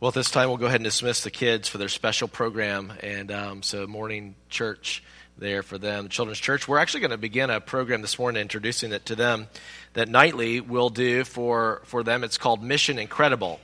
Well, at this time, we'll go ahead and dismiss the kids for their special program. And um, so, morning church there for them, Children's Church. We're actually going to begin a program this morning introducing it to them that nightly we'll do for, for them. It's called Mission Incredible.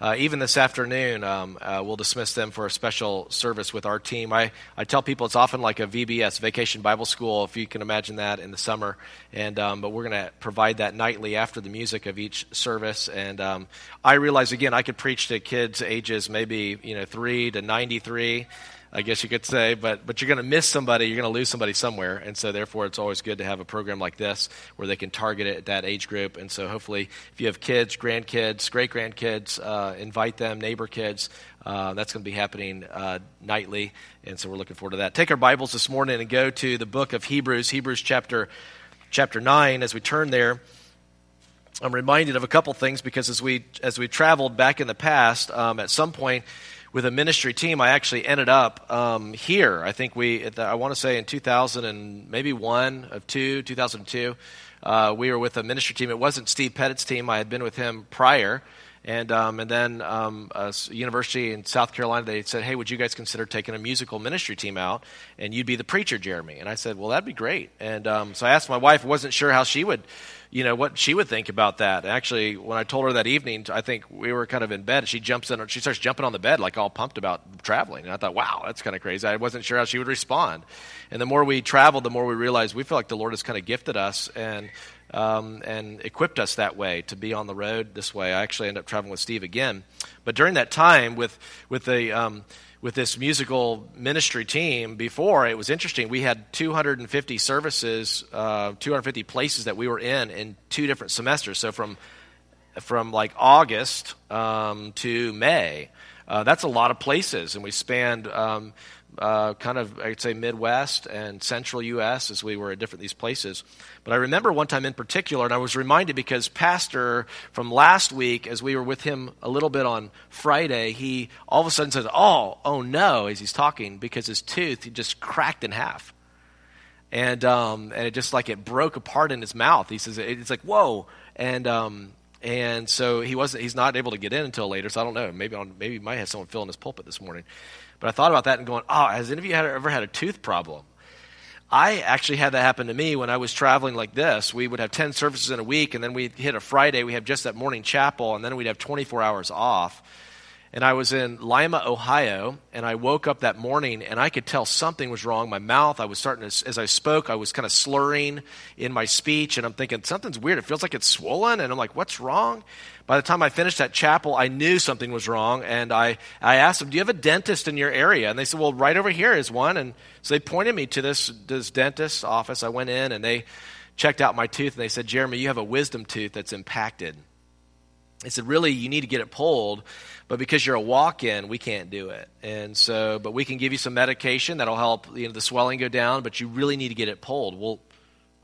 Uh, even this afternoon, um, uh, we'll dismiss them for a special service with our team. I, I tell people it's often like a VBS, Vacation Bible School, if you can imagine that in the summer. And um, but we're going to provide that nightly after the music of each service. And um, I realize again, I could preach to kids ages maybe you know three to ninety three. I guess you could say, but but you're going to miss somebody, you're going to lose somebody somewhere, and so therefore it's always good to have a program like this where they can target it at that age group. And so hopefully, if you have kids, grandkids, great grandkids, uh, invite them, neighbor kids. Uh, that's going to be happening uh, nightly, and so we're looking forward to that. Take our Bibles this morning and go to the book of Hebrews, Hebrews chapter chapter nine. As we turn there. I'm reminded of a couple things because as we as we traveled back in the past, um, at some point with a ministry team, I actually ended up um, here. I think we, I want to say in 2000 and maybe one of two, 2002, uh, we were with a ministry team. It wasn't Steve Pettit's team. I had been with him prior. And, um, and then um, a university in South Carolina, they said, hey, would you guys consider taking a musical ministry team out? And you'd be the preacher, Jeremy. And I said, well, that'd be great. And um, so I asked my wife, wasn't sure how she would you know what she would think about that. Actually, when I told her that evening, I think we were kind of in bed. She jumps in, she starts jumping on the bed like all pumped about traveling. And I thought, wow, that's kind of crazy. I wasn't sure how she would respond. And the more we traveled, the more we realized we feel like the Lord has kind of gifted us and um, and equipped us that way to be on the road this way. I actually ended up traveling with Steve again, but during that time with with the um, with this musical ministry team before, it was interesting. We had 250 services, uh, 250 places that we were in in two different semesters. So from from like August um, to May, uh, that's a lot of places, and we spanned um, uh, kind of, I'd say, Midwest and Central U.S. as we were at different these places. But I remember one time in particular, and I was reminded because Pastor from last week, as we were with him a little bit on Friday, he all of a sudden says, "Oh, oh no!" as he's talking because his tooth he just cracked in half, and um, and it just like it broke apart in his mouth. He says it's like whoa, and um, and so he wasn't he's not able to get in until later. So I don't know. Maybe on, maybe he might have someone filling his pulpit this morning. But I thought about that and going, oh, has any of you had, ever had a tooth problem? I actually had that happen to me when I was traveling like this. We would have 10 services in a week, and then we'd hit a Friday, we have just that morning chapel, and then we'd have 24 hours off and I was in Lima, Ohio, and I woke up that morning and I could tell something was wrong. My mouth, I was starting to, as I spoke, I was kind of slurring in my speech, and I'm thinking, something's weird. It feels like it's swollen, and I'm like, what's wrong? By the time I finished that chapel, I knew something was wrong, and I, I asked them, do you have a dentist in your area? And they said, well, right over here is one. And so they pointed me to this, this dentist's office. I went in, and they checked out my tooth, and they said, Jeremy, you have a wisdom tooth that's impacted. They said, really, you need to get it pulled but because you're a walk-in, we can't do it. And so, but we can give you some medication that'll help you know, the swelling go down. But you really need to get it pulled. Well,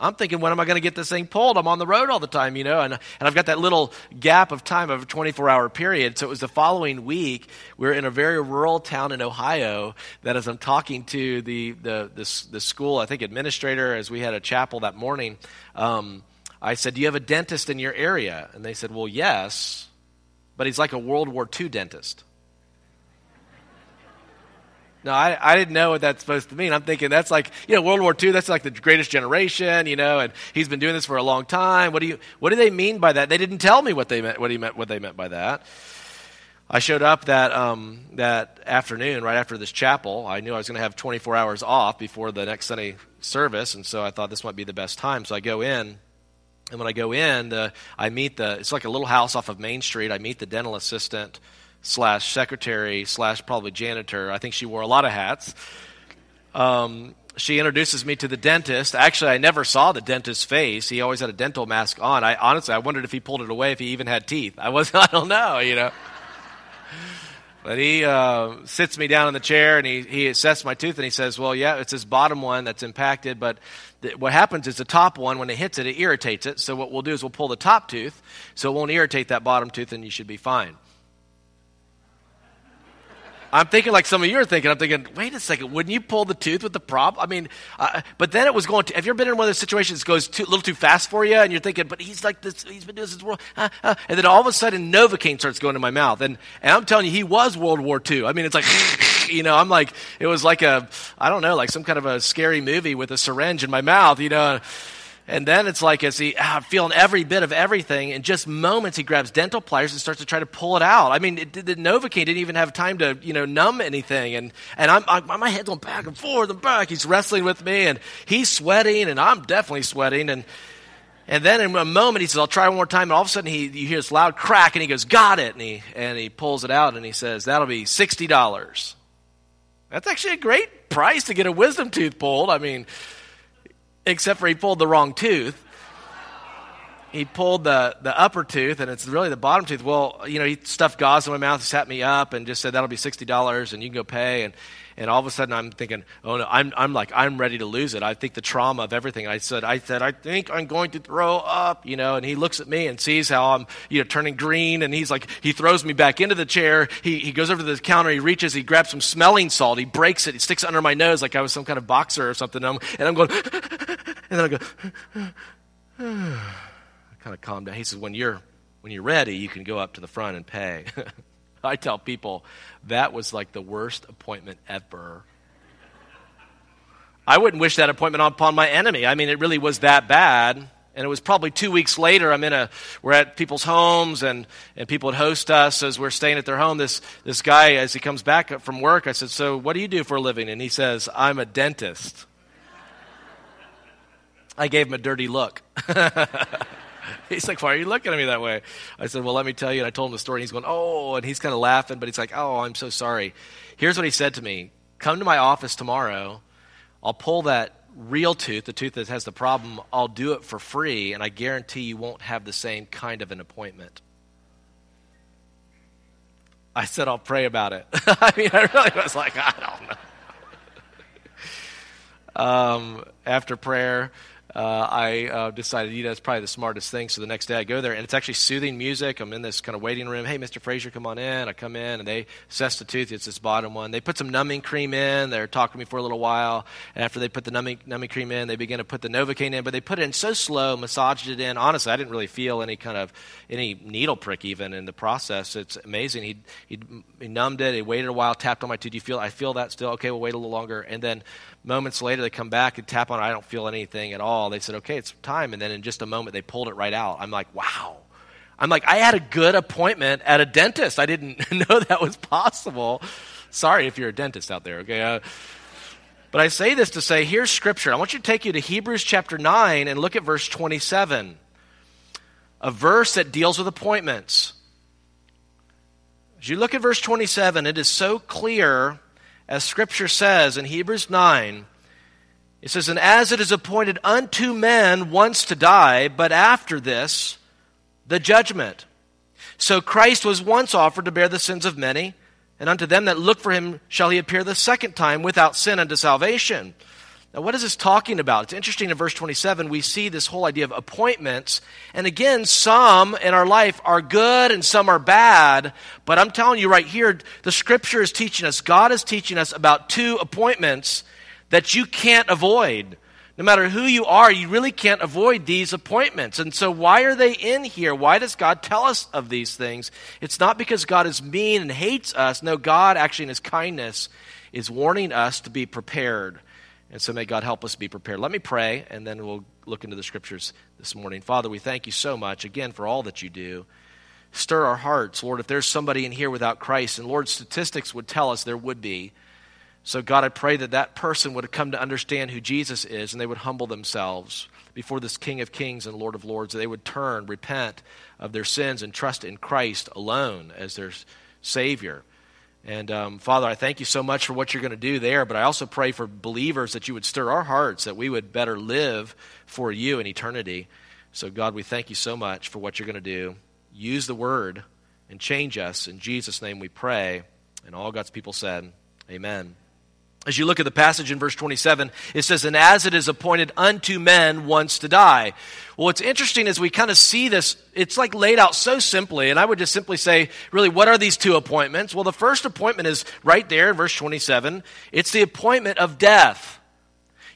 I'm thinking, when am I going to get this thing pulled? I'm on the road all the time, you know, and, and I've got that little gap of time of a 24 hour period. So it was the following week. We are in a very rural town in Ohio that as I'm talking to the, the, the, the school, I think administrator, as we had a chapel that morning, um, I said, Do you have a dentist in your area? And they said, Well, yes but he's like a World War II dentist. No, I, I didn't know what that's supposed to mean. I'm thinking that's like, you know, World War II, that's like the greatest generation, you know, and he's been doing this for a long time. What do you, what do they mean by that? They didn't tell me what they meant, what he meant, what they meant by that. I showed up that, um, that afternoon, right after this chapel. I knew I was going to have 24 hours off before the next Sunday service, and so I thought this might be the best time. So I go in, and when I go in, the, I meet the, it's like a little house off of Main Street. I meet the dental assistant slash secretary slash probably janitor. I think she wore a lot of hats. Um, she introduces me to the dentist. Actually, I never saw the dentist's face. He always had a dental mask on. I honestly, I wondered if he pulled it away, if he even had teeth. I was, I don't know, you know. But he uh, sits me down in the chair and he, he assesses my tooth and he says, Well, yeah, it's this bottom one that's impacted, but th- what happens is the top one, when it hits it, it irritates it. So what we'll do is we'll pull the top tooth so it won't irritate that bottom tooth and you should be fine. I'm thinking like some of you are thinking. I'm thinking, wait a second, wouldn't you pull the tooth with the prop? I mean, uh, but then it was going to. Have you ever been in one of those situations that goes too, a little too fast for you, and you're thinking, but he's like this. He's been doing this world, uh, uh, and then all of a sudden Novocaine starts going in my mouth, and and I'm telling you, he was World War II. I mean, it's like. You know, I'm like, it was like a, I don't know, like some kind of a scary movie with a syringe in my mouth, you know. And then it's like as he ah, feeling every bit of everything, in just moments he grabs dental pliers and starts to try to pull it out. I mean, it, the Novocaine didn't even have time to you know numb anything, and and I'm, I, my head's going back and forth and back. He's wrestling with me, and he's sweating, and I'm definitely sweating, and. And then in a moment, he says, I'll try one more time. And all of a sudden, he, you hear this loud crack, and he goes, Got it. And he, and he pulls it out, and he says, That'll be $60. That's actually a great price to get a wisdom tooth pulled. I mean, except for he pulled the wrong tooth. He pulled the, the upper tooth, and it's really the bottom tooth. Well, you know, he stuffed gauze in my mouth, sat me up, and just said, that'll be $60, and you can go pay. And, and all of a sudden, I'm thinking, oh no, I'm, I'm like, I'm ready to lose it. I think the trauma of everything. I said, I said, I think I'm going to throw up, you know. And he looks at me and sees how I'm, you know, turning green, and he's like, he throws me back into the chair. He, he goes over to the counter, he reaches, he grabs some smelling salt, he breaks it, he sticks it under my nose like I was some kind of boxer or something. And I'm and I'm going, and then I go, I kind of calm down. He says, when you're when you're ready, you can go up to the front and pay. I tell people that was like the worst appointment ever. I wouldn't wish that appointment upon my enemy. I mean, it really was that bad. And it was probably two weeks later. I'm in a, we're at people's homes and, and people would host us as we're staying at their home. This, this guy, as he comes back from work, I said, So what do you do for a living? And he says, I'm a dentist. I gave him a dirty look. he's like, Why are you looking at me that way? I said, Well, let me tell you. And I told him the story. And he's going, Oh, and he's kind of laughing, but he's like, Oh, I'm so sorry. Here's what he said to me Come to my office tomorrow. I'll pull that real tooth, the tooth that has the problem. I'll do it for free, and I guarantee you won't have the same kind of an appointment. I said, I'll pray about it. I mean, I really was like, I don't know. Um, after prayer, uh, I uh, decided, you know, that's probably the smartest thing. So the next day I go there, and it's actually soothing music. I'm in this kind of waiting room. Hey, Mr. Frazier, come on in. I come in, and they assess the tooth. It's this bottom one. They put some numbing cream in. They're talking to me for a little while. And after they put the numbing, numbing cream in, they begin to put the Novocaine in. But they put it in so slow, massaged it in. Honestly, I didn't really feel any kind of any needle prick even in the process. It's amazing. He he he numbed it. He waited a while, tapped on my tooth. You feel? I feel that still. Okay, we'll wait a little longer. And then moments later, they come back and tap on it. I don't feel anything at all. They said, okay, it's time. And then in just a moment, they pulled it right out. I'm like, wow. I'm like, I had a good appointment at a dentist. I didn't know that was possible. Sorry if you're a dentist out there, okay? Uh, but I say this to say, here's scripture. I want you to take you to Hebrews chapter 9 and look at verse 27, a verse that deals with appointments. As you look at verse 27, it is so clear as Scripture says in Hebrews 9, it says, And as it is appointed unto men once to die, but after this, the judgment. So Christ was once offered to bear the sins of many, and unto them that look for him shall he appear the second time without sin unto salvation. Now, what is this talking about? It's interesting in verse 27, we see this whole idea of appointments. And again, some in our life are good and some are bad. But I'm telling you right here, the scripture is teaching us, God is teaching us about two appointments that you can't avoid. No matter who you are, you really can't avoid these appointments. And so, why are they in here? Why does God tell us of these things? It's not because God is mean and hates us. No, God, actually, in His kindness, is warning us to be prepared. And so may God help us be prepared. Let me pray, and then we'll look into the scriptures this morning. Father, we thank you so much, again, for all that you do. Stir our hearts, Lord, if there's somebody in here without Christ, and Lord, statistics would tell us there would be. So, God, I pray that that person would come to understand who Jesus is, and they would humble themselves before this King of Kings and Lord of Lords, they would turn, repent of their sins, and trust in Christ alone as their Savior. And um, Father, I thank you so much for what you're going to do there, but I also pray for believers that you would stir our hearts, that we would better live for you in eternity. So, God, we thank you so much for what you're going to do. Use the word and change us. In Jesus' name we pray. And all God's people said, Amen. As you look at the passage in verse 27, it says, And as it is appointed unto men once to die. Well, what's interesting is we kind of see this, it's like laid out so simply, and I would just simply say, really, what are these two appointments? Well, the first appointment is right there in verse 27. It's the appointment of death.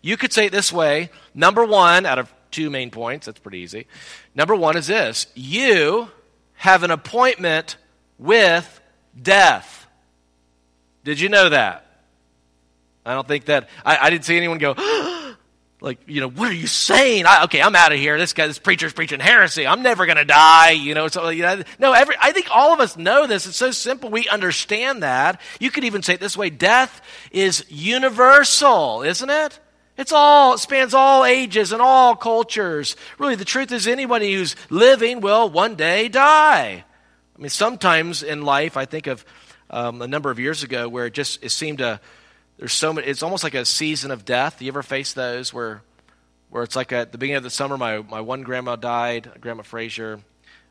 You could say it this way number one, out of two main points, that's pretty easy. Number one is this you have an appointment with death. Did you know that? I don't think that, I, I didn't see anyone go, like, you know, what are you saying? I, okay, I'm out of here. This guy, this preacher's preaching heresy. I'm never going to die. You know, so, you know, no, every, I think all of us know this. It's so simple. We understand that. You could even say it this way death is universal, isn't it? It's all, it spans all ages and all cultures. Really, the truth is, anybody who's living will one day die. I mean, sometimes in life, I think of um, a number of years ago where it just it seemed to, there's so many, it's almost like a season of death. You ever face those where, where it's like at the beginning of the summer, my, my one grandma died, Grandma Frazier.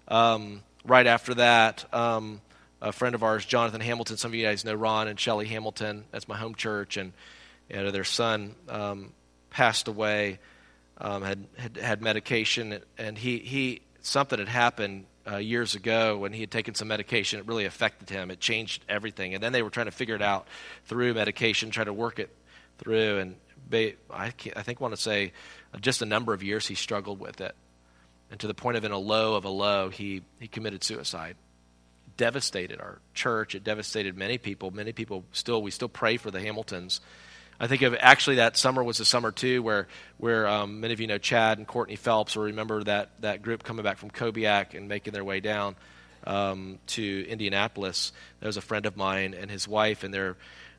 Um, right after that, um, a friend of ours, Jonathan Hamilton, some of you guys know Ron and Shelly Hamilton. That's my home church. And you know, their son um, passed away, um, had, had had medication, and he he something had happened uh, years ago when he had taken some medication. It really affected him. It changed everything, and then they were trying to figure it out through medication, try to work it through, and I I think want to say uh, just a number of years he struggled with it, and to the point of in a low of a low, he he committed suicide devastated our church. It devastated many people. Many people still, we still pray for the Hamiltons. I think of actually that summer was the summer too, where where um, many of you know Chad and Courtney Phelps, or remember that that group coming back from Kobiak and making their way down um, to Indianapolis. There was a friend of mine and his wife, and their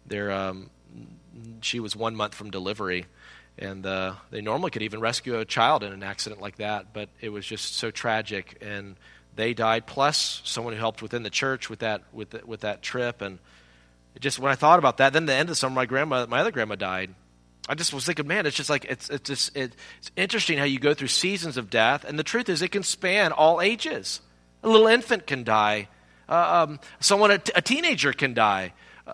their um, she was one month from delivery, and uh, they normally could even rescue a child in an accident like that, but it was just so tragic, and they died. Plus, someone who helped within the church with that with the, with that trip and it just when I thought about that, then the end of the summer, my grandma, my other grandma died. I just was thinking, man, it's just like it's it's just it's interesting how you go through seasons of death, and the truth is, it can span all ages. A little infant can die. Uh, um, someone, a, t- a teenager can die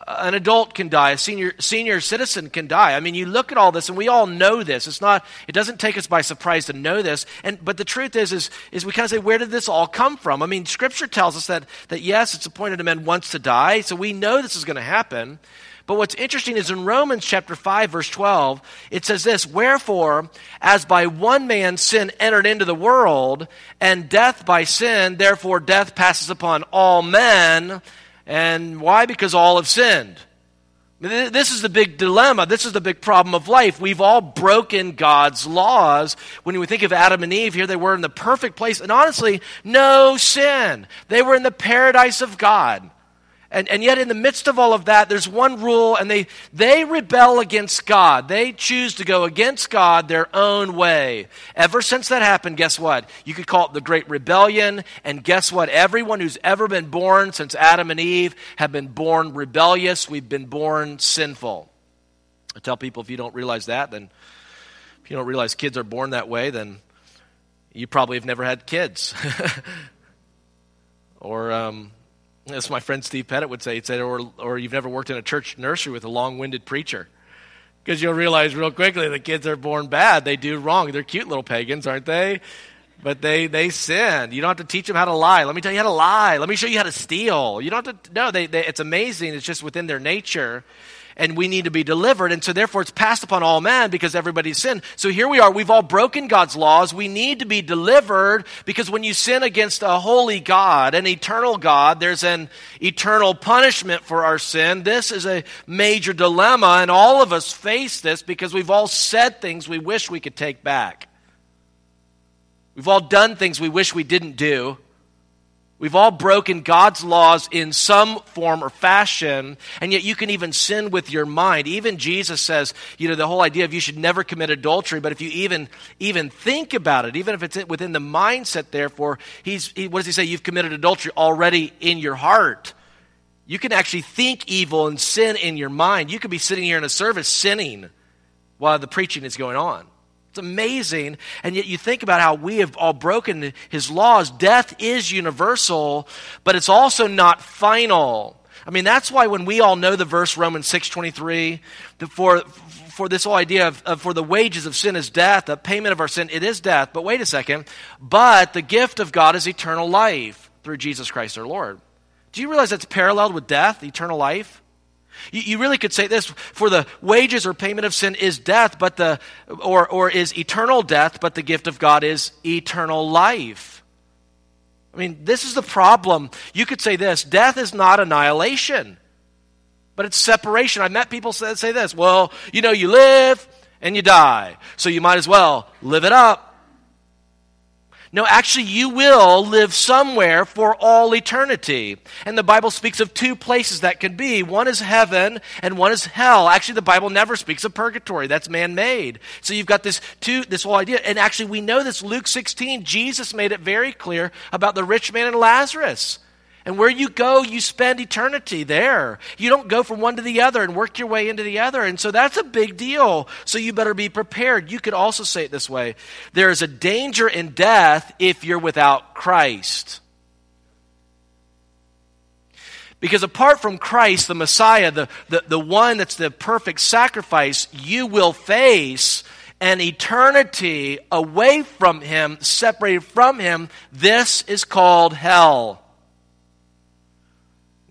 an adult can die, a senior, senior citizen can die. I mean, you look at all this, and we all know this. It's not, it doesn't take us by surprise to know this. And, but the truth is, is, is we kind of say, where did this all come from? I mean, Scripture tells us that, that yes, it's appointed a man once to die, so we know this is going to happen. But what's interesting is in Romans chapter 5, verse 12, it says this Wherefore, as by one man sin entered into the world, and death by sin, therefore death passes upon all men and why? Because all have sinned. This is the big dilemma. This is the big problem of life. We've all broken God's laws. When we think of Adam and Eve, here they were in the perfect place, and honestly, no sin. They were in the paradise of God. And, and yet, in the midst of all of that, there's one rule, and they, they rebel against God. They choose to go against God their own way. Ever since that happened, guess what? You could call it the Great Rebellion, and guess what? Everyone who's ever been born since Adam and Eve have been born rebellious. We've been born sinful. I tell people if you don't realize that, then if you don't realize kids are born that way, then you probably have never had kids. or, um, as my friend Steve Pettit would say, he said, or, or you've never worked in a church nursery with a long winded preacher. Because you'll realize real quickly the kids are born bad. They do wrong. They're cute little pagans, aren't they? But they, they sin. You don't have to teach them how to lie. Let me tell you how to lie. Let me show you how to steal. You don't have to, no, they, they, it's amazing. It's just within their nature and we need to be delivered. And so, therefore, it's passed upon all men because everybody's sinned. So, here we are. We've all broken God's laws. We need to be delivered because when you sin against a holy God, an eternal God, there's an eternal punishment for our sin. This is a major dilemma, and all of us face this because we've all said things we wish we could take back. We've all done things we wish we didn't do. We've all broken God's laws in some form or fashion, and yet you can even sin with your mind. Even Jesus says, you know, the whole idea of you should never commit adultery, but if you even even think about it, even if it's within the mindset, therefore, he's he, what does he say? You've committed adultery already in your heart. You can actually think evil and sin in your mind. You could be sitting here in a service sinning while the preaching is going on. It's amazing. And yet you think about how we have all broken his laws. Death is universal, but it's also not final. I mean, that's why when we all know the verse Romans 6.23, for, for this whole idea of, of, for the wages of sin is death, the payment of our sin, it is death. But wait a second. But the gift of God is eternal life through Jesus Christ our Lord. Do you realize that's paralleled with death, eternal life? You, you, really could say this for the wages or payment of sin is death, but the or or is eternal death, but the gift of God is eternal life. I mean, this is the problem. You could say this death is not annihilation, but it's separation. I met people say, say this well, you know, you live and you die, so you might as well live it up. No, actually, you will live somewhere for all eternity. And the Bible speaks of two places that can be. One is heaven and one is hell. Actually, the Bible never speaks of purgatory. That's man-made. So you've got this two, this whole idea. And actually, we know this. Luke 16, Jesus made it very clear about the rich man and Lazarus. And where you go, you spend eternity there. You don't go from one to the other and work your way into the other. And so that's a big deal. So you better be prepared. You could also say it this way there is a danger in death if you're without Christ. Because apart from Christ, the Messiah, the, the, the one that's the perfect sacrifice, you will face an eternity away from Him, separated from Him. This is called hell.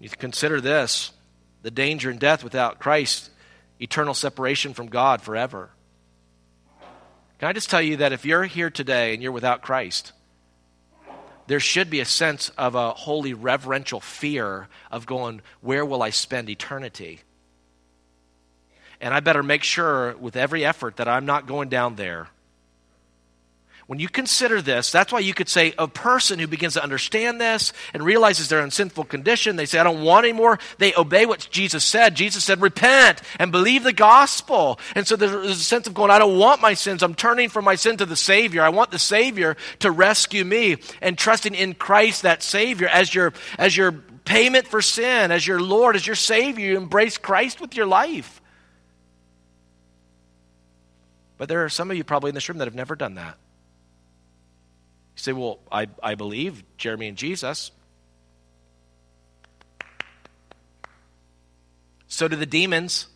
You consider this the danger and death without Christ, eternal separation from God forever. Can I just tell you that if you're here today and you're without Christ, there should be a sense of a holy reverential fear of going, Where will I spend eternity? And I better make sure with every effort that I'm not going down there when you consider this, that's why you could say a person who begins to understand this and realizes they're in sinful condition, they say, I don't want anymore. They obey what Jesus said. Jesus said, repent and believe the gospel. And so there's a sense of going, I don't want my sins. I'm turning from my sin to the Savior. I want the Savior to rescue me and trusting in Christ, that Savior, as your, as your payment for sin, as your Lord, as your Savior. You embrace Christ with your life. But there are some of you probably in this room that have never done that. You say, Well, I, I believe Jeremy and Jesus. So do the demons.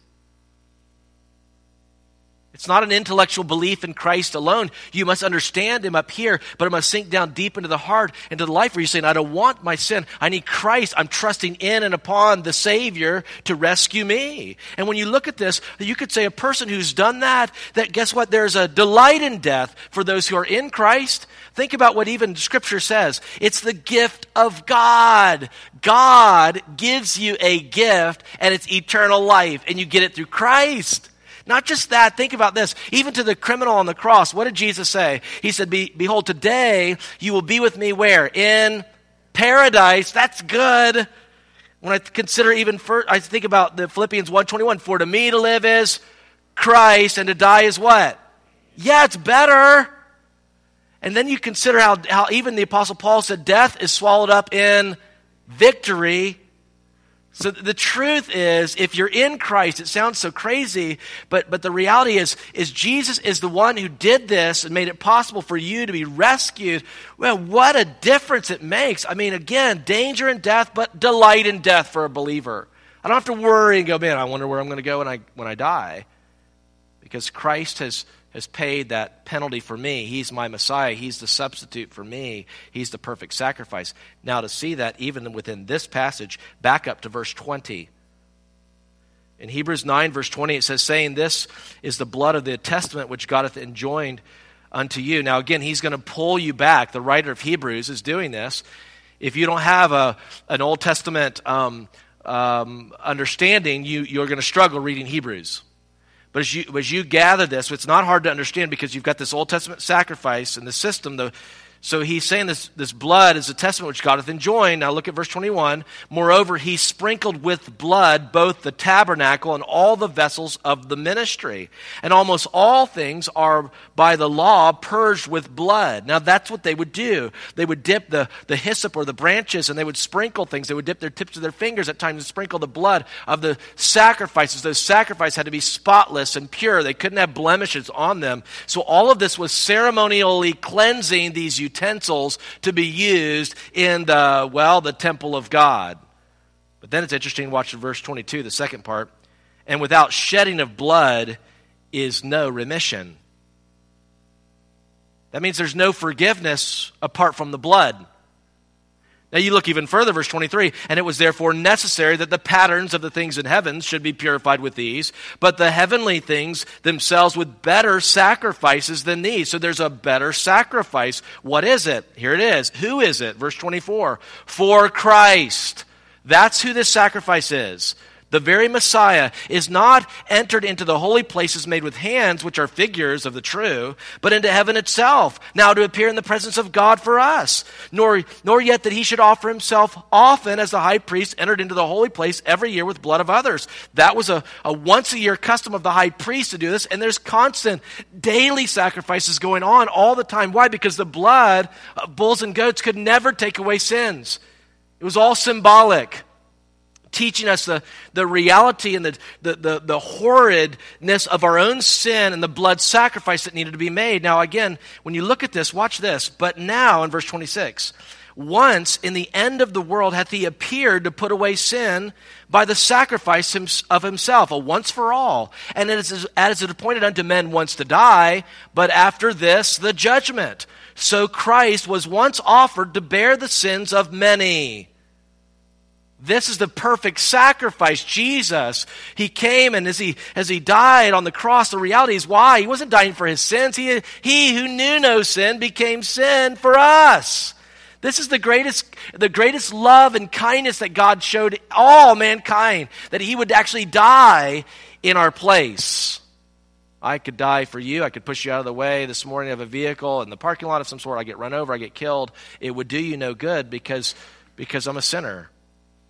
It's not an intellectual belief in Christ alone. You must understand Him up here, but it must sink down deep into the heart, into the life where you're saying, I don't want my sin. I need Christ. I'm trusting in and upon the Savior to rescue me. And when you look at this, you could say a person who's done that, that guess what? There's a delight in death for those who are in Christ. Think about what even Scripture says. It's the gift of God. God gives you a gift, and it's eternal life, and you get it through Christ. Not just that, think about this. Even to the criminal on the cross, what did Jesus say? He said, Be, Behold, today you will be with me where? In paradise. That's good. When I consider even first, I think about the Philippians 1.21, for to me to live is Christ and to die is what? Yeah, it's better. And then you consider how, how even the Apostle Paul said death is swallowed up in victory. So the truth is, if you're in Christ, it sounds so crazy, but, but the reality is, is Jesus is the one who did this and made it possible for you to be rescued. Well, what a difference it makes. I mean, again, danger and death, but delight in death for a believer. I don't have to worry and go, man, I wonder where I'm going to go when I, when I die. Because Christ has has paid that penalty for me. He's my Messiah. He's the substitute for me. He's the perfect sacrifice. Now, to see that even within this passage, back up to verse 20. In Hebrews 9, verse 20, it says, saying, This is the blood of the testament which God hath enjoined unto you. Now, again, he's going to pull you back. The writer of Hebrews is doing this. If you don't have a, an Old Testament um, um, understanding, you, you're going to struggle reading Hebrews. But as you, as you gather this, it's not hard to understand because you've got this Old Testament sacrifice and the system, the, so he's saying this, this blood is a testament which God hath enjoined. Now look at verse 21. Moreover, he sprinkled with blood both the tabernacle and all the vessels of the ministry. And almost all things are by the law purged with blood. Now that's what they would do. They would dip the, the hyssop or the branches and they would sprinkle things. They would dip their tips of their fingers at times and sprinkle the blood of the sacrifices. Those sacrifices had to be spotless and pure. They couldn't have blemishes on them. So all of this was ceremonially cleansing these utensils to be used in the, well, the temple of God. But then it's interesting, watch verse 22, the second part. And without shedding of blood is no remission. That means there's no forgiveness apart from the blood. Now you look even further, verse 23, and it was therefore necessary that the patterns of the things in heaven should be purified with these, but the heavenly things themselves with better sacrifices than these. So there's a better sacrifice. What is it? Here it is. Who is it? Verse 24. For Christ. That's who this sacrifice is the very Messiah, is not entered into the holy places made with hands, which are figures of the true, but into heaven itself, now to appear in the presence of God for us. Nor, nor yet that he should offer himself often as the high priest entered into the holy place every year with blood of others. That was a, a once a year custom of the high priest to do this, and there's constant daily sacrifices going on all the time. Why? Because the blood of bulls and goats could never take away sins. It was all symbolic teaching us the, the reality and the, the, the, the, horridness of our own sin and the blood sacrifice that needed to be made. Now, again, when you look at this, watch this. But now, in verse 26, once in the end of the world hath he appeared to put away sin by the sacrifice of himself, a once for all. And it is as it appointed unto men once to die, but after this the judgment. So Christ was once offered to bear the sins of many this is the perfect sacrifice. Jesus, he came and as he, as he died on the cross, the reality is why? He wasn't dying for his sins. He, he who knew no sin became sin for us. This is the greatest, the greatest love and kindness that God showed all mankind, that he would actually die in our place. I could die for you. I could push you out of the way this morning of a vehicle in the parking lot of some sort. I get run over. I get killed. It would do you no good because, because I'm a sinner.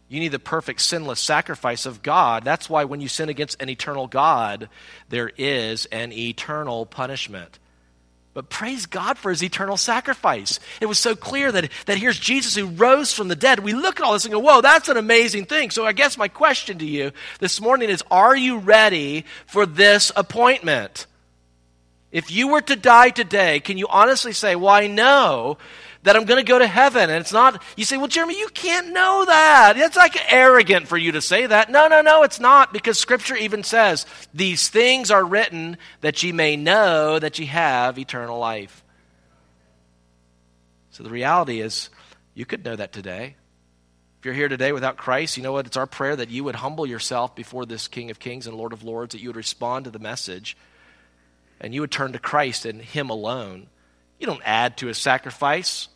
You need the perfect sinless sacrifice of God. That's why when you sin against an eternal God, there is an eternal punishment. But praise God for his eternal sacrifice. It was so clear that, that here's Jesus who rose from the dead. We look at all this and go, whoa, that's an amazing thing. So I guess my question to you this morning is Are you ready for this appointment? If you were to die today, can you honestly say, Well, I know that I'm going to go to heaven. And it's not, you say, well, Jeremy, you can't know that. It's like arrogant for you to say that. No, no, no, it's not because Scripture even says, these things are written that ye may know that ye have eternal life. So the reality is, you could know that today. If you're here today without Christ, you know what? It's our prayer that you would humble yourself before this King of Kings and Lord of Lords, that you would respond to the message, and you would turn to Christ and Him alone. You don't add to His sacrifice.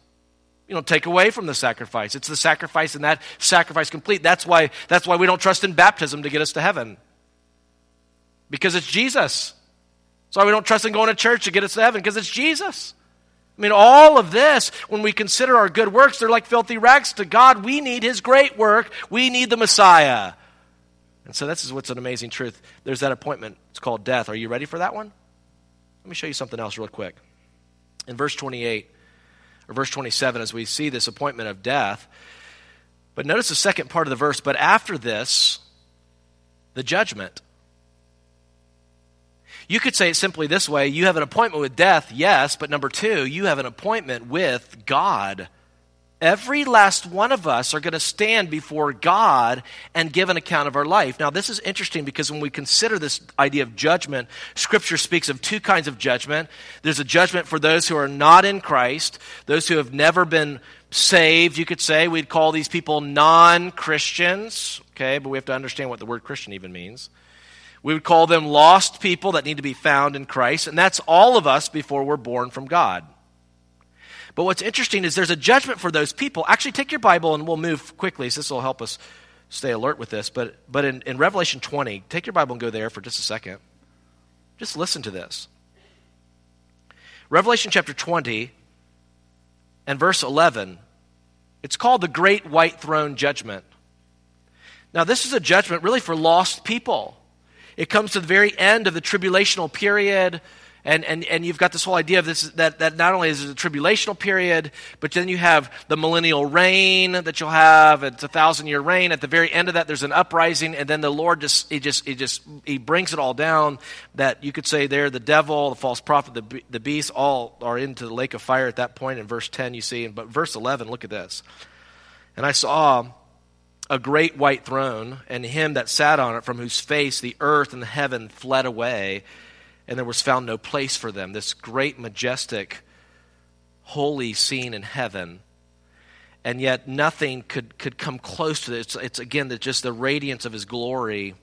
You don't take away from the sacrifice. It's the sacrifice and that sacrifice complete. That's why, that's why we don't trust in baptism to get us to heaven. Because it's Jesus. That's why we don't trust in going to church to get us to heaven, because it's Jesus. I mean, all of this, when we consider our good works, they're like filthy rags to God. We need His great work. We need the Messiah. And so this is what's an amazing truth. There's that appointment. It's called death. Are you ready for that one? Let me show you something else real quick. In verse 28, or verse 27 as we see this appointment of death. But notice the second part of the verse, but after this, the judgment. You could say it simply this way you have an appointment with death, yes, but number two, you have an appointment with God. Every last one of us are going to stand before God and give an account of our life. Now, this is interesting because when we consider this idea of judgment, Scripture speaks of two kinds of judgment. There's a judgment for those who are not in Christ, those who have never been saved, you could say. We'd call these people non Christians, okay, but we have to understand what the word Christian even means. We would call them lost people that need to be found in Christ, and that's all of us before we're born from God. But what's interesting is there's a judgment for those people. Actually, take your Bible and we'll move quickly, so this will help us stay alert with this. But, but in, in Revelation 20, take your Bible and go there for just a second. Just listen to this. Revelation chapter 20 and verse 11, it's called the Great White Throne Judgment. Now, this is a judgment really for lost people. It comes to the very end of the tribulational period. And, and, and you've got this whole idea of this that, that not only is it a tribulational period, but then you have the millennial reign that you'll have. It's a thousand year reign. At the very end of that, there's an uprising, and then the Lord just he just he just he brings it all down. That you could say there, the devil, the false prophet, the the beast, all are into the lake of fire at that point. In verse ten, you see, but verse eleven, look at this. And I saw a great white throne, and him that sat on it, from whose face the earth and the heaven fled away, and there was found no place for them. This great, majestic, holy scene in heaven. And yet nothing could, could come close to this. It's, it's again the, just the radiance of his glory.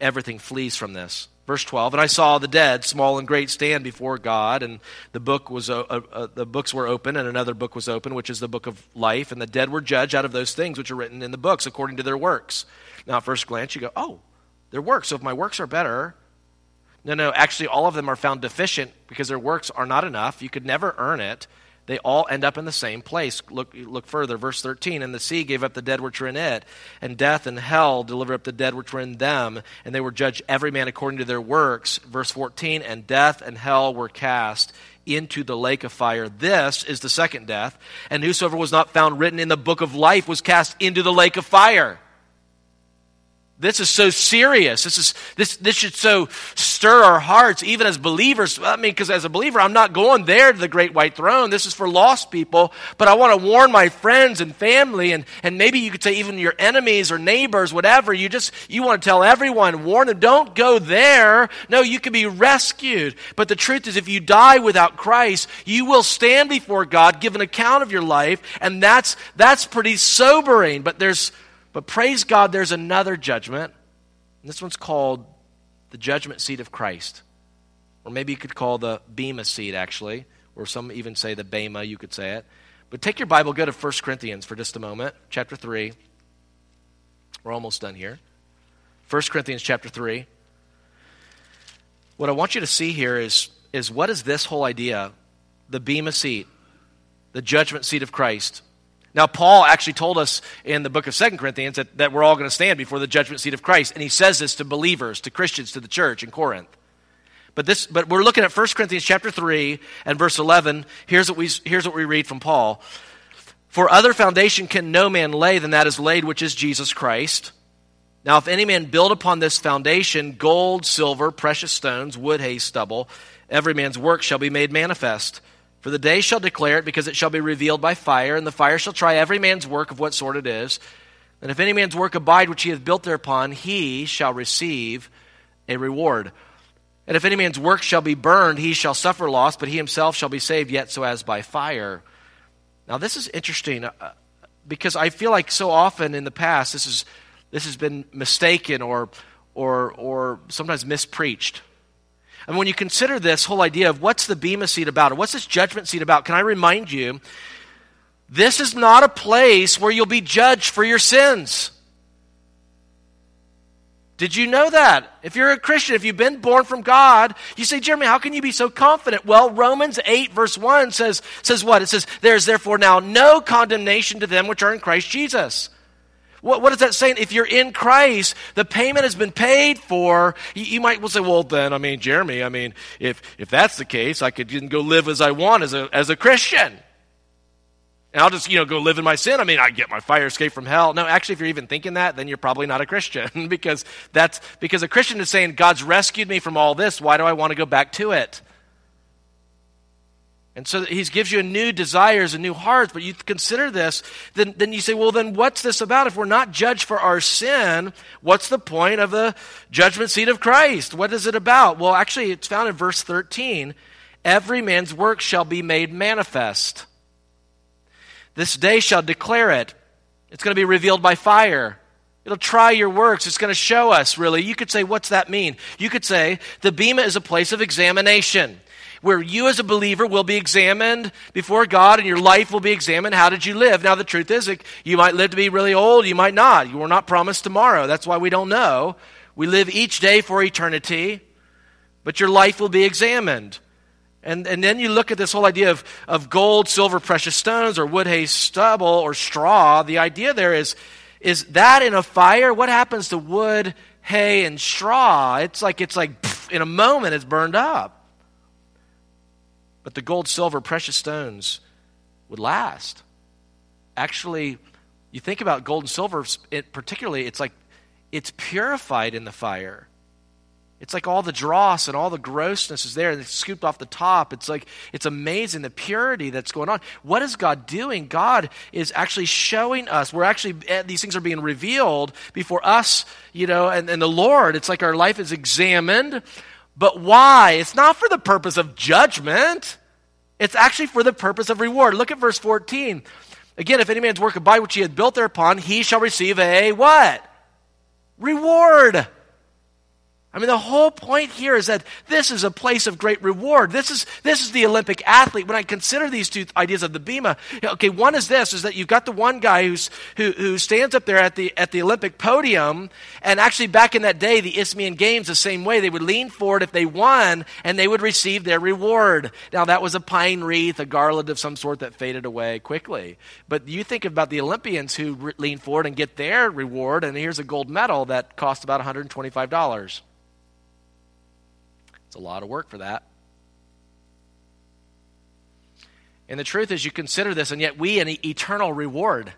Everything flees from this. Verse 12, and I saw the dead, small and great, stand before God, and the book was uh, uh, the books were open, and another book was open, which is the book of life, and the dead were judged out of those things which are written in the books according to their works. Now, at first glance, you go, "Oh, their works. So if my works are better, no, no, actually, all of them are found deficient because their works are not enough. You could never earn it they all end up in the same place. Look, look further, verse 13. And the sea gave up the dead which were in it, and death and hell delivered up the dead which were in them, and they were judged every man according to their works. Verse 14. And death and hell were cast into the lake of fire. This is the second death, and whosoever was not found written in the book of life was cast into the lake of fire. This is so serious. This, is, this, this should so stir our hearts, even as believers. I mean, because as a believer, I'm not going there to the great white throne. This is for lost people. But I want to warn my friends and family, and, and maybe you could say even your enemies or neighbors, whatever. You just, you want to tell everyone, warn them, don't go there. No, you can be rescued. But the truth is, if you die without Christ, you will stand before God, give an account of your life, and that's, that's pretty sobering. But there's, but praise God, there's another judgment. This one's called the judgment seat of Christ. Or maybe you could call the Bema seat, actually. Or some even say the Bema, you could say it. But take your Bible, go to 1 Corinthians for just a moment, chapter 3. We're almost done here. 1 Corinthians chapter 3. What I want you to see here is, is what is this whole idea? The Bema seat, the judgment seat of Christ. Now, Paul actually told us in the book of Second Corinthians that, that we're all going to stand before the judgment seat of Christ. And he says this to believers, to Christians, to the church in Corinth. But, this, but we're looking at 1 Corinthians chapter 3 and verse 11. Here's what, we, here's what we read from Paul. For other foundation can no man lay than that is laid, which is Jesus Christ. Now, if any man build upon this foundation gold, silver, precious stones, wood, hay, stubble, every man's work shall be made manifest for the day shall declare it, because it shall be revealed by fire, and the fire shall try every man's work of what sort it is. And if any man's work abide which he hath built thereupon, he shall receive a reward. And if any man's work shall be burned, he shall suffer loss, but he himself shall be saved, yet so as by fire. Now, this is interesting uh, because I feel like so often in the past this, is, this has been mistaken or, or, or sometimes mispreached. And when you consider this whole idea of what's the Bema seat about, or what's this judgment seat about, can I remind you, this is not a place where you'll be judged for your sins. Did you know that? If you're a Christian, if you've been born from God, you say, Jeremy, how can you be so confident? Well, Romans 8, verse 1 says, says what? It says, There is therefore now no condemnation to them which are in Christ Jesus. What, what is that saying? If you're in Christ, the payment has been paid for. You, you might well say, well, then, I mean, Jeremy, I mean, if, if that's the case, I could go live as I want as a, as a Christian. And I'll just, you know, go live in my sin. I mean, I get my fire escape from hell. No, actually, if you're even thinking that, then you're probably not a Christian because that's, because a Christian is saying, God's rescued me from all this. Why do I want to go back to it? And so he gives you new desires and new hearts, but you consider this, then, then you say, well, then what's this about? If we're not judged for our sin, what's the point of the judgment seat of Christ? What is it about? Well, actually, it's found in verse 13. Every man's work shall be made manifest. This day shall declare it. It's going to be revealed by fire. It'll try your works. It's going to show us, really. You could say, what's that mean? You could say, the Bema is a place of examination where you as a believer will be examined before God and your life will be examined. How did you live? Now, the truth is, you might live to be really old, you might not. You were not promised tomorrow. That's why we don't know. We live each day for eternity, but your life will be examined. And, and then you look at this whole idea of, of gold, silver, precious stones, or wood, hay, stubble, or straw. The idea there is, is that in a fire, what happens to wood, hay, and straw? It's like, it's like pff, in a moment it's burned up. But the gold, silver, precious stones would last. Actually, you think about gold and silver, it, particularly, it's like it's purified in the fire. It's like all the dross and all the grossness is there and it's scooped off the top. It's like, it's amazing the purity that's going on. What is God doing? God is actually showing us. We're actually, eh, these things are being revealed before us, you know, and, and the Lord. It's like our life is examined. But why? It's not for the purpose of judgment. It's actually for the purpose of reward. Look at verse 14. Again, if any man's work abide which he had built thereupon, he shall receive a what? Reward. I mean, the whole point here is that this is a place of great reward. This is, this is the Olympic athlete. When I consider these two ideas of the Bema, okay, one is this, is that you've got the one guy who's, who, who stands up there at the, at the Olympic podium, and actually back in that day, the Isthmian Games, the same way, they would lean forward if they won, and they would receive their reward. Now, that was a pine wreath, a garland of some sort that faded away quickly. But you think about the Olympians who re- lean forward and get their reward, and here's a gold medal that cost about $125. It's a lot of work for that. And the truth is, you consider this, and yet we an eternal reward.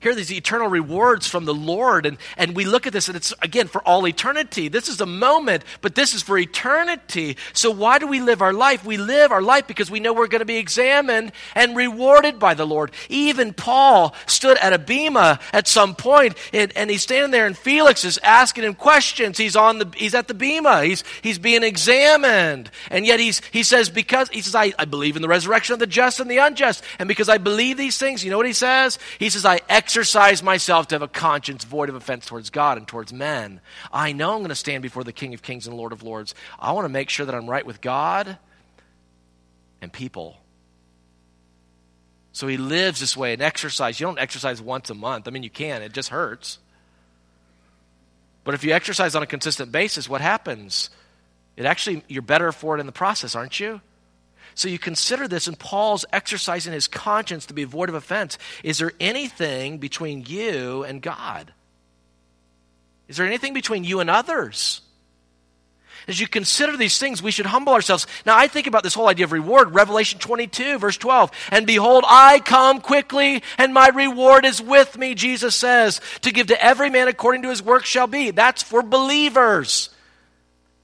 Here are these eternal rewards from the Lord. And, and we look at this, and it's, again, for all eternity. This is a moment, but this is for eternity. So, why do we live our life? We live our life because we know we're going to be examined and rewarded by the Lord. Even Paul stood at a bema at some point, and, and he's standing there, and Felix is asking him questions. He's, on the, he's at the bema, he's, he's being examined. And yet he's, he says, because he says, I, I believe in the resurrection of the just and the unjust. And because I believe these things, you know what he says? He says, I exercise myself to have a conscience void of offense towards God and towards men. I know I'm going to stand before the King of Kings and Lord of Lords. I want to make sure that I'm right with God and people. So he lives this way and exercise. You don't exercise once a month. I mean, you can, it just hurts. But if you exercise on a consistent basis, what happens? It actually, you're better for it in the process, aren't you? So you consider this, and Paul's exercising his conscience to be void of offense. Is there anything between you and God? Is there anything between you and others? As you consider these things, we should humble ourselves. Now, I think about this whole idea of reward. Revelation 22, verse 12. And behold, I come quickly, and my reward is with me, Jesus says, to give to every man according to his work shall be. That's for believers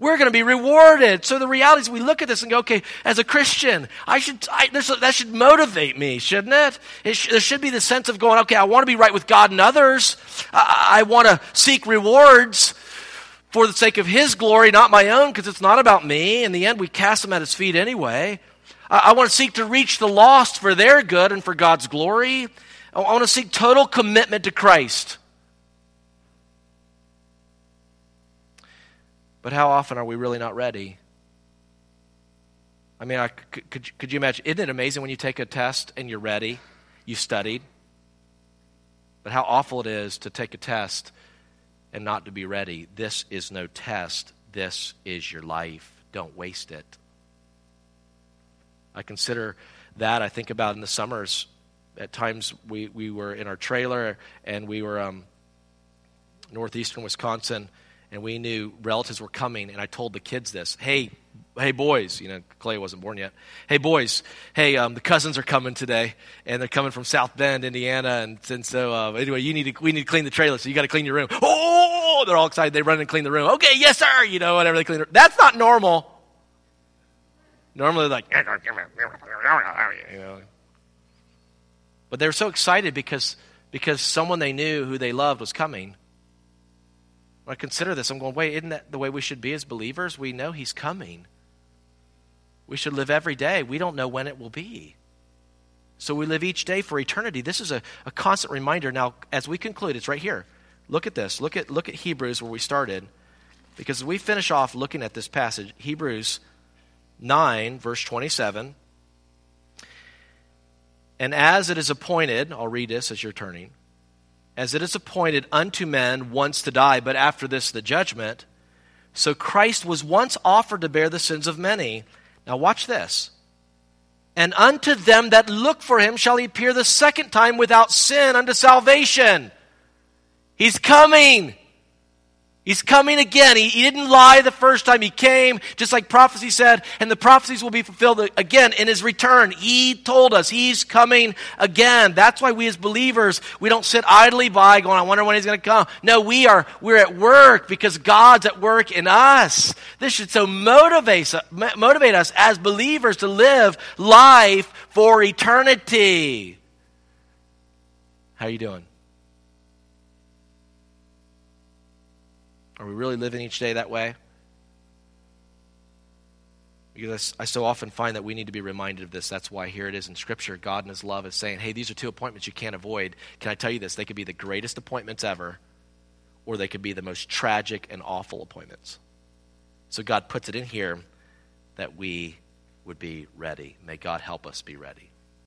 we're going to be rewarded. So the reality is, we look at this and go, okay, as a Christian, I should, I, that should motivate me, shouldn't it? it sh- there should be the sense of going, okay, I want to be right with God and others. I, I want to seek rewards for the sake of His glory, not my own, because it's not about me. In the end, we cast them at His feet anyway. I, I want to seek to reach the lost for their good and for God's glory. I want to seek total commitment to Christ. But how often are we really not ready? I mean, I, could, could, you imagine? Isn't it amazing when you take a test and you're ready? You studied. But how awful it is to take a test and not to be ready. This is no test. This is your life. Don't waste it. I consider that. I think about in the summers. At times we, we were in our trailer and we were um, northeastern Wisconsin and we knew relatives were coming, and I told the kids this hey, hey, boys, you know, Clay wasn't born yet. Hey, boys, hey, um, the cousins are coming today, and they're coming from South Bend, Indiana, and, and so uh, anyway, you need to, we need to clean the trailer, so you got to clean your room. Oh, they're all excited. They run and clean the room. Okay, yes, sir. You know, whatever they clean. The, that's not normal. Normally, like, you know. But they were so excited because because someone they knew who they loved was coming. When I consider this, I'm going, wait, isn't that the way we should be as believers? We know He's coming. We should live every day. We don't know when it will be. So we live each day for eternity. This is a, a constant reminder. Now, as we conclude, it's right here. Look at this. Look at, look at Hebrews where we started. Because we finish off looking at this passage, Hebrews 9, verse 27. And as it is appointed, I'll read this as you're turning as it is appointed unto men once to die, but after this the judgment. So Christ was once offered to bear the sins of many. Now watch this. And unto them that look for him shall he appear the second time without sin unto salvation. He's coming. He's coming again. He, he, didn't lie the first time he came, just like prophecy said, and the prophecies will be fulfilled again in his return. He told us he's coming again. That's why we as believers, we don't sit idly by going, I wonder when he's going to come. No, we are, we're at work because God's at work in us. This should so motivate, motivate us as believers to live life for eternity. How are you doing? Are we really living each day that way? Because I, so often find that we need to be reminded of this. That's why here it is in Scripture. God in His love is saying, hey, these are two appointments you can't avoid. Can I tell you this? They could be the greatest appointments ever, or they could be the most tragic and awful appointments. So God puts it in here that we would be ready. May God help us be ready.